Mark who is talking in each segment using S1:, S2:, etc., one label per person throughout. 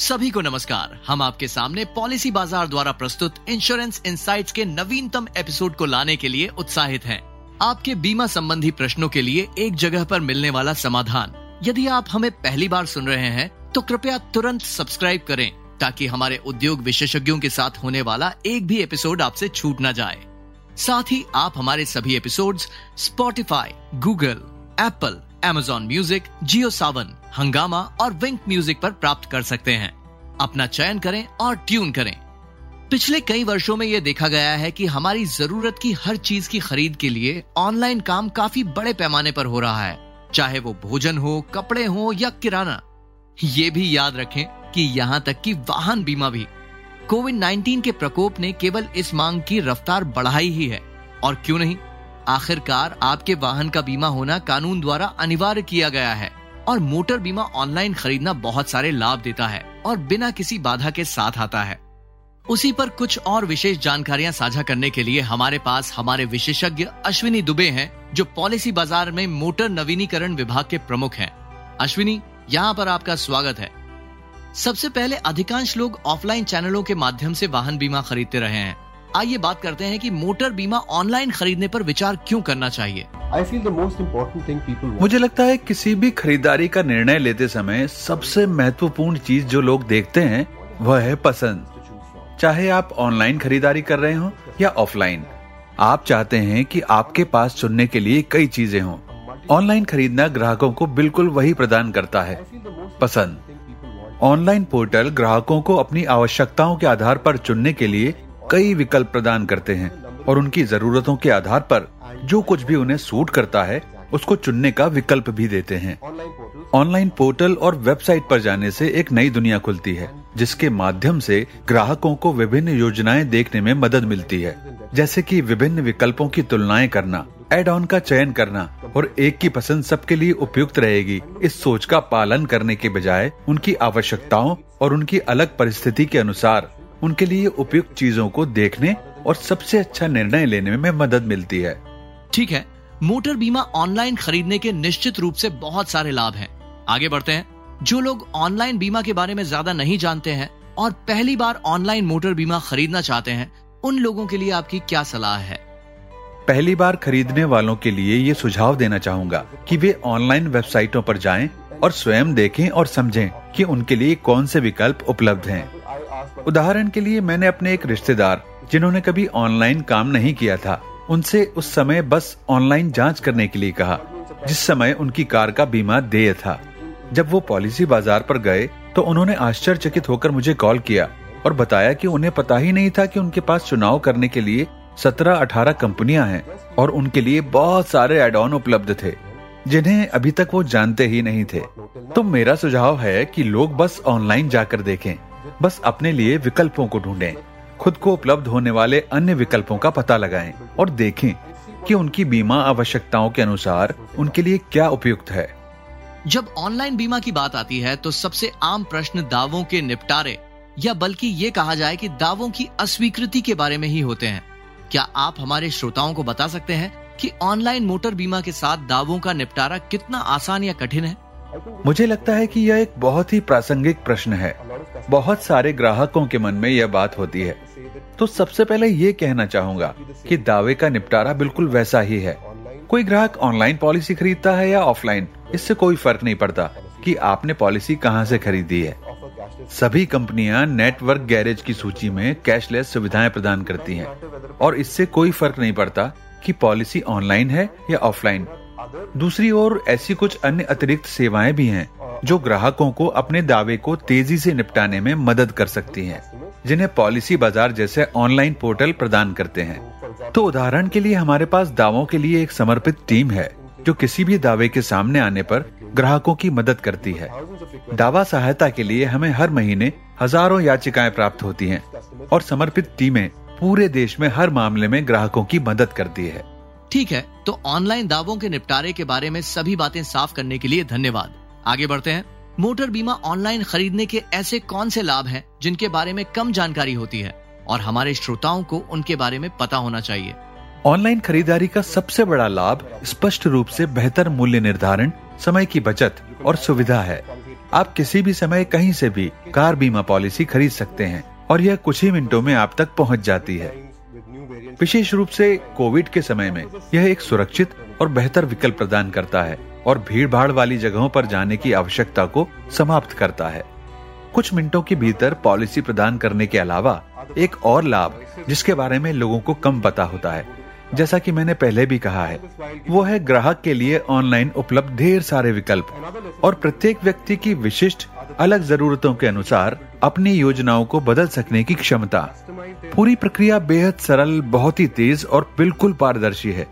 S1: सभी को नमस्कार। हम आपके सामने पॉलिसी बाज़ार द्वारा प्रस्तुत इंश्योरेंस इंसाइट्स के नवीनतम एपिसोड को लाने के लिए उत्साहित हैं। आपके बीमा संबंधी प्रश्नों के लिए एक जगह पर मिलने वाला समाधान। यदि आप हमें पहली बार सुन रहे हैं तो कृपया तुरंत सब्सक्राइब करें, ताकि हमारे उद्योग विशेषज्ञों के साथ होने वाला एक भी एपिसोड आपसे छूट न जाए। साथ ही आप हमारे सभी episodes Spotify Google Apple Amazon music Jio Saavn Hungama और विंक म्यूज़िक पर प्राप्त कर सकते हैं। अपना चयन करें और ट्यून करें। पिछले कई वर्षों में यह देखा गया है कि हमारी ज़रूरत की हर चीज़ की खरीद के लिए ऑनलाइन काम काफ़ी बड़े पैमाने पर हो रहा है, चाहे वो भोजन हो, कपड़े हो या किराना। ये भी याद रखें कि यहाँ तक कि वाहन बीमा भी। कोविड 19 के प्रकोप ने केवल इस मांग की रफ्तार बढ़ाई ही है, और क्यों नहीं? आखिरकार आपके वाहन का बीमा होना कानून द्वारा अनिवार्य किया गया है और मोटर बीमा ऑनलाइन खरीदना बहुत सारे लाभ देता है और बिना किसी बाधा के साथ आता है। उसी पर कुछ और विशेष जानकारियाँ साझा करने के लिए हमारे पास हमारे विशेषज्ञ अश्विनी दुबे हैं, जो पॉलिसी बाज़ार में मोटर नवीनीकरण विभाग के प्रमुख हैं। अश्विनी, यहाँ पर आपका स्वागत है। सबसे पहले अधिकांश लोग ऑफलाइन चैनलों के माध्यम से वाहन बीमा खरीदते रहे हैं। आइए बात करते हैं कि मोटर बीमा ऑनलाइन खरीदने पर विचार क्यों करना चाहिए?
S2: मोस्ट इम्पोर्टेंट मुझे लगता है किसी भी खरीदारी का निर्णय लेते समय सबसे महत्वपूर्ण चीज़ जो लोग देखते हैं वह है पसंद। चाहे आप ऑनलाइन खरीदारी कर रहे हो या ऑफलाइन आप चाहते हैं कि आपके पास चुनने के लिए कई चीज़ें हों। ऑनलाइन खरीदना ग्राहकों को बिल्कुल वही प्रदान करता है। पसंद। ऑनलाइन पोर्टल ग्राहकों को अपनी आवश्यकताओं के आधार पर चुनने के लिए कई विकल्प प्रदान करते हैं और उनकी जरूरतों के आधार पर जो कुछ भी उन्हें सूट करता है, उसको चुनने का विकल्प भी देते हैं। ऑनलाइन पोर्टल और वेबसाइट पर जाने से एक नई दुनिया खुलती है, जिसके माध्यम से ग्राहकों को विभिन्न योजनाएँ देखने में मदद मिलती है, जैसे कि विभिन्न विकल्पों की तुलनाएँ करना एड ऑन का चयन करना और एक की पसंद सबके लिए उपयुक्त रहेगी। इस सोच का पालन करने के बजाय उनकी आवश्यकताओं और उनकी अलग परिस्थिति के अनुसार उनके लिए उपयुक्त चीज़ों को देखने और सबसे अच्छा निर्णय लेने में मदद मिलती है
S1: ठीक है मोटर बीमा ऑनलाइन खरीदने के निश्चित रूप से बहुत सारे लाभ हैं। आगे बढ़ते हैं जो लोग ऑनलाइन बीमा के बारे में ज़्यादा नहीं जानते हैं और पहली बार ऑनलाइन मोटर बीमा खरीदना चाहते हैं उन लोगों के लिए आपकी क्या सलाह है
S2: पहली बार खरीदने वालों के लिए ये सुझाव देना चाहूँगा कि वे ऑनलाइन वेबसाइटों पर जाएँ और स्वयं देखें और समझें कि उनके लिए कौन से विकल्प उपलब्ध हैं। उदाहरण के लिए मैंने अपने एक रिश्तेदार, जिन्होंने कभी ऑनलाइन काम नहीं किया था, उनसे उस समय बस ऑनलाइन जाँच करने के लिए कहा, जिस समय उनकी कार का बीमा देय था। जब वो पॉलिसी बाज़ार पर गए तो उन्होंने आश्चर्यचकित होकर मुझे कॉल किया और बताया कि उन्हें पता ही नहीं था कि उनके पास चुनाव करने के लिए सत्रह अठारह कंपनियाँ हैं और उनके लिए बहुत सारे एड ऑन उपलब्ध थे, जिन्हें अभी तक वो जानते ही नहीं थे। तो मेरा सुझाव है कि लोग बस ऑनलाइन जाकर देखें। बस अपने लिए विकल्पों को ढूंढें, खुद को उपलब्ध होने वाले अन्य विकल्पों का पता लगाएँ और देखें कि उनकी बीमा आवश्यकताओं के अनुसार उनके लिए क्या उपयुक्त है।
S1: जब ऑनलाइन बीमा की बात आती है तो सबसे आम प्रश्न दावों के निपटारे, या बल्कि ये कहा जाए कि दावों की अस्वीकृति के बारे में ही होते हैं। क्या आप हमारे श्रोताओं को बता सकते हैं कि ऑनलाइन मोटर बीमा के साथ दावों का निपटारा कितना आसान या कठिन है?
S2: मुझे लगता है कि यह एक बहुत ही प्रासंगिक प्रश्न है। बहुत सारे ग्राहकों के मन में यह बात होती है। तो सबसे पहले ये कहना चाहूँगा कि दावे का निपटारा बिल्कुल वैसा ही है। कोई ग्राहक ऑनलाइन पॉलिसी खरीदता है या ऑफलाइन? इससे कोई फ़र्क नहीं पड़ता कि आपने पॉलिसी कहाँ से खरीदी है। सभी कंपनियाँ नेटवर्क गैरेज की सूची में कैशलेस सुविधाएँ प्रदान करती हैं। और इससे कोई फ़र्क नहीं पड़ता कि पॉलिसी ऑनलाइन है या ऑफलाइन। दूसरी ओर ऐसी कुछ अन्य अतिरिक्त सेवाएँ भी हैं जो ग्राहकों को अपने दावे को तेज़ी से निपटाने में मदद कर सकती हैं, जिन्हें पॉलिसी बाज़ार जैसे ऑनलाइन पोर्टल प्रदान करते हैं। तो उदाहरण के लिए हमारे पास दावों के लिए एक समर्पित टीम है जो किसी भी दावे के सामने आने पर ग्राहकों की मदद करती है। दावा सहायता के लिए हमें हर महीने हज़ारों याचिकाएँ प्राप्त होती हैं और समर्पित टीमें पूरे देश में हर मामले में ग्राहकों की मदद करती है।
S1: ठीक है तो ऑनलाइन दावों के निपटारे के बारे में सभी बातें साफ़ करने के लिए धन्यवाद। आगे बढ़ते हैं। मोटर बीमा ऑनलाइन खरीदने के ऐसे कौन से लाभ हैं जिनके बारे में कम जानकारी होती है और हमारे श्रोताओं को उनके बारे में पता होना चाहिए?
S2: ऑनलाइन खरीदारी का सबसे बड़ा लाभ स्पष्ट रूप से बेहतर मूल्य निर्धारण, समय की बचत और सुविधा है। आप किसी भी समय कहीं से भी कार बीमा पॉलिसी खरीद सकते हैं और यह कुछ ही मिनटों में आप तक पहुँच जाती है। विशेष रूप से कोविड के समय में, यह एक सुरक्षित और बेहतर विकल्प प्रदान करता है और भीड़ भाड़ वाली जगहों पर जाने की आवश्यकता को समाप्त करता है। कुछ मिनटों के भीतर पॉलिसी प्रदान करने के अलावा, एक और लाभ, जिसके बारे में लोगों को कम पता होता है, जैसा कि मैंने पहले भी कहा है, वो है ग्राहक के लिए ऑनलाइन उपलब्ध ढेर सारे विकल्प और प्रत्येक व्यक्ति की विशिष्ट अलग जरूरतों के अनुसार अपनी योजनाओं को बदल सकने की क्षमता। पूरी प्रक्रिया बेहद सरल, बहुत ही तेज और बिल्कुल पारदर्शी है,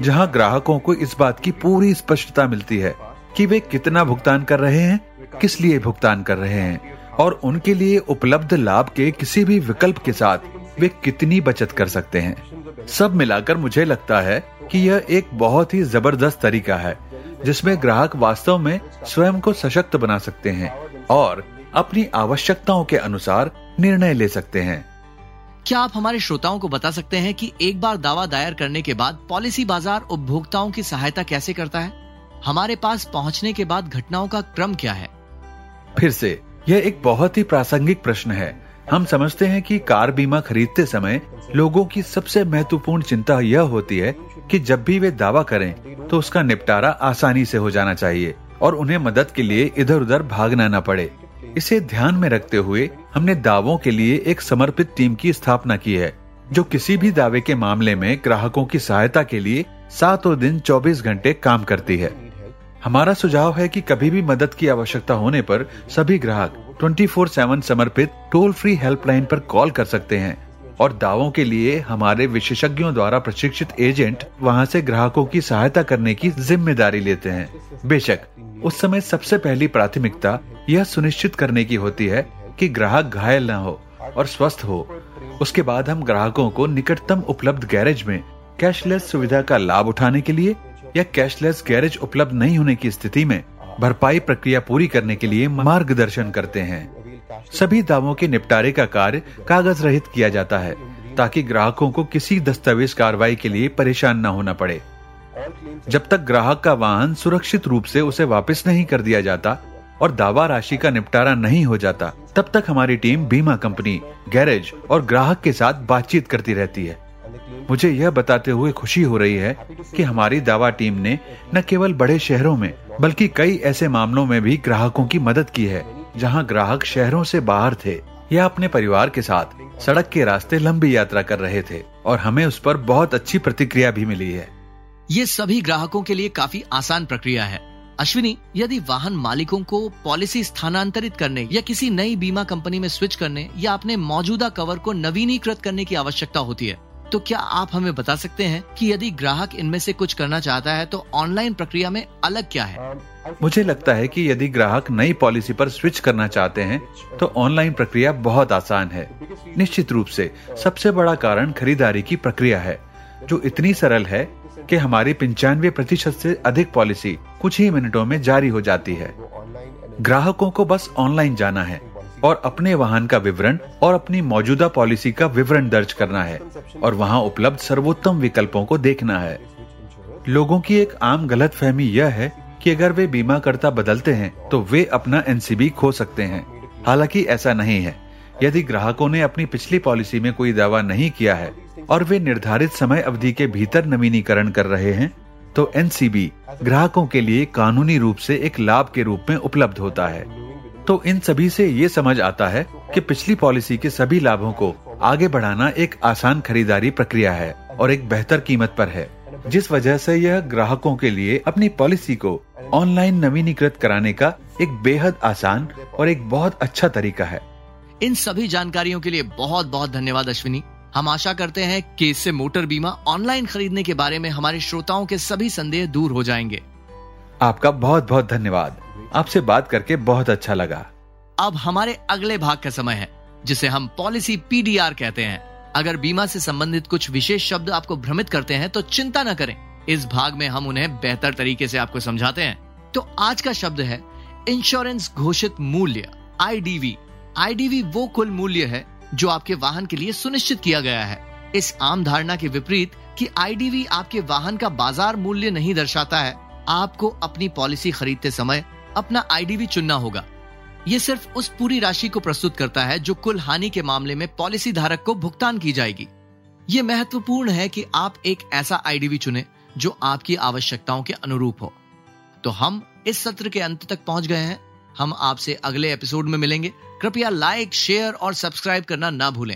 S2: जहाँ ग्राहकों को इस बात की पूरी स्पष्टता मिलती है कि वे कितना भुगतान कर रहे हैं, किस लिए भुगतान कर रहे हैं, और उनके लिए उपलब्ध लाभ के किसी भी विकल्प के साथ वे कितनी बचत कर सकते हैं। सब मिलाकर मुझे लगता है कि यह एक बहुत ही ज़बरदस्त तरीका है, जिसमें ग्राहक वास्तव में स्वयं को सशक्त बना सकते हैं। और अपनी आवश्यकताओं के अनुसार निर्णय ले सकते हैं।
S1: क्या आप हमारे श्रोताओं को बता सकते हैं कि एक बार दावा दायर करने के बाद पॉलिसी बाज़ार उपभोक्ताओं की सहायता कैसे करता है? हमारे पास पहुँचने के बाद घटनाओं का क्रम क्या है?
S2: फिर से यह एक बहुत ही प्रासंगिक प्रश्न है। हम समझते हैं कि कार बीमा खरीदते समय लोगों की सबसे महत्वपूर्ण चिंता यह होती है कि जब भी वे दावा करें तो उसका निपटारा आसानी से हो जाना चाहिए। और उन्हें मदद के लिए इधर उधर भागना न पड़े। इसे ध्यान में रखते हुए हमने दावों के लिए एक समर्पित टीम की स्थापना की है, जो किसी भी दावे के मामले में ग्राहकों की सहायता के लिए सातों दिन 24 घंटे काम करती है। हमारा सुझाव है कि कभी भी मदद की आवश्यकता होने पर सभी ग्राहक 24/7 समर्पित टोल फ्री हेल्पलाइन पर कॉल कर सकते हैं और दावों के लिए हमारे विशेषज्ञों द्वारा प्रशिक्षित एजेंट वहाँ से ग्राहकों की सहायता करने की ज़िम्मेदारी लेते हैं। बेशक उस समय सबसे पहली प्राथमिकता यह सुनिश्चित करने की होती है कि ग्राहक घायल न हो और स्वस्थ हो। उसके बाद हम ग्राहकों को निकटतम उपलब्ध गैरेज में कैशलेस सुविधा का लाभ उठाने के लिए या कैशलेस गैरेज उपलब्ध नहीं होने की स्थिति में भरपाई प्रक्रिया पूरी करने के लिए मार्गदर्शन करते हैं। सभी दावों के निपटारे का कार्य कागज़ रहित किया जाता है ताकि ग्राहकों को किसी दस्तावेज़ कार्रवाई के लिए परेशान न होना पड़े। जब तक ग्राहक का वाहन सुरक्षित रूप से उसे वापस नहीं कर दिया जाता और दावा राशि का निपटारा नहीं हो जाता, तब तक हमारी टीम बीमा कंपनी, गैरेज और ग्राहक के साथ बातचीत करती रहती है। मुझे यह बताते हुए खुशी हो रही है कि हमारी दावा टीम ने न केवल बड़े शहरों में, बल्कि कई ऐसे मामलों में भी ग्राहकों की मदद की है, जहाँ ग्राहक शहरों से बाहर थे या अपने परिवार के साथ सड़क के रास्ते लंबी यात्रा कर रहे थे और हमें उस पर बहुत अच्छी प्रतिक्रिया भी मिली है।
S1: ये सभी ग्राहकों के लिए काफ़ी आसान प्रक्रिया है। अश्विनी, यदि वाहन मालिकों को पॉलिसी स्थानांतरित करने या किसी नई बीमा कंपनी में स्विच करने या अपने मौजूदा कवर को नवीनीकृत करने की आवश्यकता होती है तो क्या आप हमें बता सकते हैं कि यदि ग्राहक इनमें से कुछ करना चाहता है तो ऑनलाइन प्रक्रिया में अलग क्या है?
S2: मुझे लगता है कि यदि ग्राहक नई पॉलिसी पर स्विच करना चाहते हैं तो ऑनलाइन प्रक्रिया बहुत आसान है। निश्चित रूप से सबसे बड़ा कारण खरीदारी की प्रक्रिया है, जो इतनी सरल है कि हमारी पंचानवे प्रतिशत से अधिक पॉलिसी कुछ ही मिनटों में जारी हो जाती है। ग्राहकों को बस ऑनलाइन जाना है और अपने वाहन का विवरण और अपनी मौजूदा पॉलिसी का विवरण दर्ज करना है और वहाँ उपलब्ध सर्वोत्तम विकल्पों को देखना है। लोगों की एक आम गलत फहमी यह है कि अगर वे बीमा करता बदलते हैं तो वे अपना एनसीबी खो सकते हैं। हालाँकि ऐसा नहीं है। यदि ग्राहकों ने अपनी पिछली पॉलिसी में कोई दावा नहीं किया है और वे निर्धारित समय अवधि के भीतर नवीनीकरण कर रहे हैं तो एनसीबी ग्राहकों के लिए कानूनी रूप से एक लाभ के रूप में उपलब्ध होता है। तो इन सभी से ये समझ आता है कि पिछली पॉलिसी के सभी लाभों को आगे बढ़ाना एक आसान खरीदारी प्रक्रिया है और एक बेहतर कीमत पर है, जिस वजह से यह ग्राहकों के लिए अपनी पॉलिसी को ऑनलाइन नवीनीकृत कराने का एक बेहद आसान और एक बहुत अच्छा तरीका है।
S1: इन सभी जानकारियों के लिए बहुत बहुत धन्यवाद, अश्विनी। हम आशा करते हैं कि इससे मोटर बीमा ऑनलाइन खरीदने के बारे में हमारे श्रोताओं के सभी संदेह दूर हो जाएँगे।
S2: आपका बहुत बहुत धन्यवाद। आपसे बात करके बहुत अच्छा लगा।
S1: अब हमारे अगले भाग का समय है जिसे हम पॉलिसी पीडीआर कहते हैं। अगर बीमा से संबंधित कुछ विशेष शब्द आपको भ्रमित करते हैं तो चिंता न करें। इस भाग में हम उन्हें बेहतर तरीके से आपको समझाते हैं। तो आज का शब्द है इंश्योरेंस घोषित मूल्य आईडीवी। आईडीवी वो कुल मूल्य है जो आपके वाहन के लिए सुनिश्चित किया गया है। इस आम धारणा के विपरीत कि आईडीवी आपके वाहन का बाज़ार मूल्य नहीं दर्शाता है, आपको अपनी पॉलिसी खरीदते समय अपना आईडीवी चुनना होगा। ये सिर्फ़ उस पूरी राशि को प्रस्तुत करता है जो कुल हानि के मामले में पॉलिसी धारक को भुगतान की जाएगी। ये महत्वपूर्ण है कि आप एक ऐसा आईडीवी चुने जो आपकी आवश्यकताओं के अनुरूप हो। तो हम इस सत्र के अंत तक पहुँच गए हैं। हम आपसे अगले एपिसोड में मिलेंगे। कृपया लाइक शेयर और सब्सक्राइब करना ना भूलें।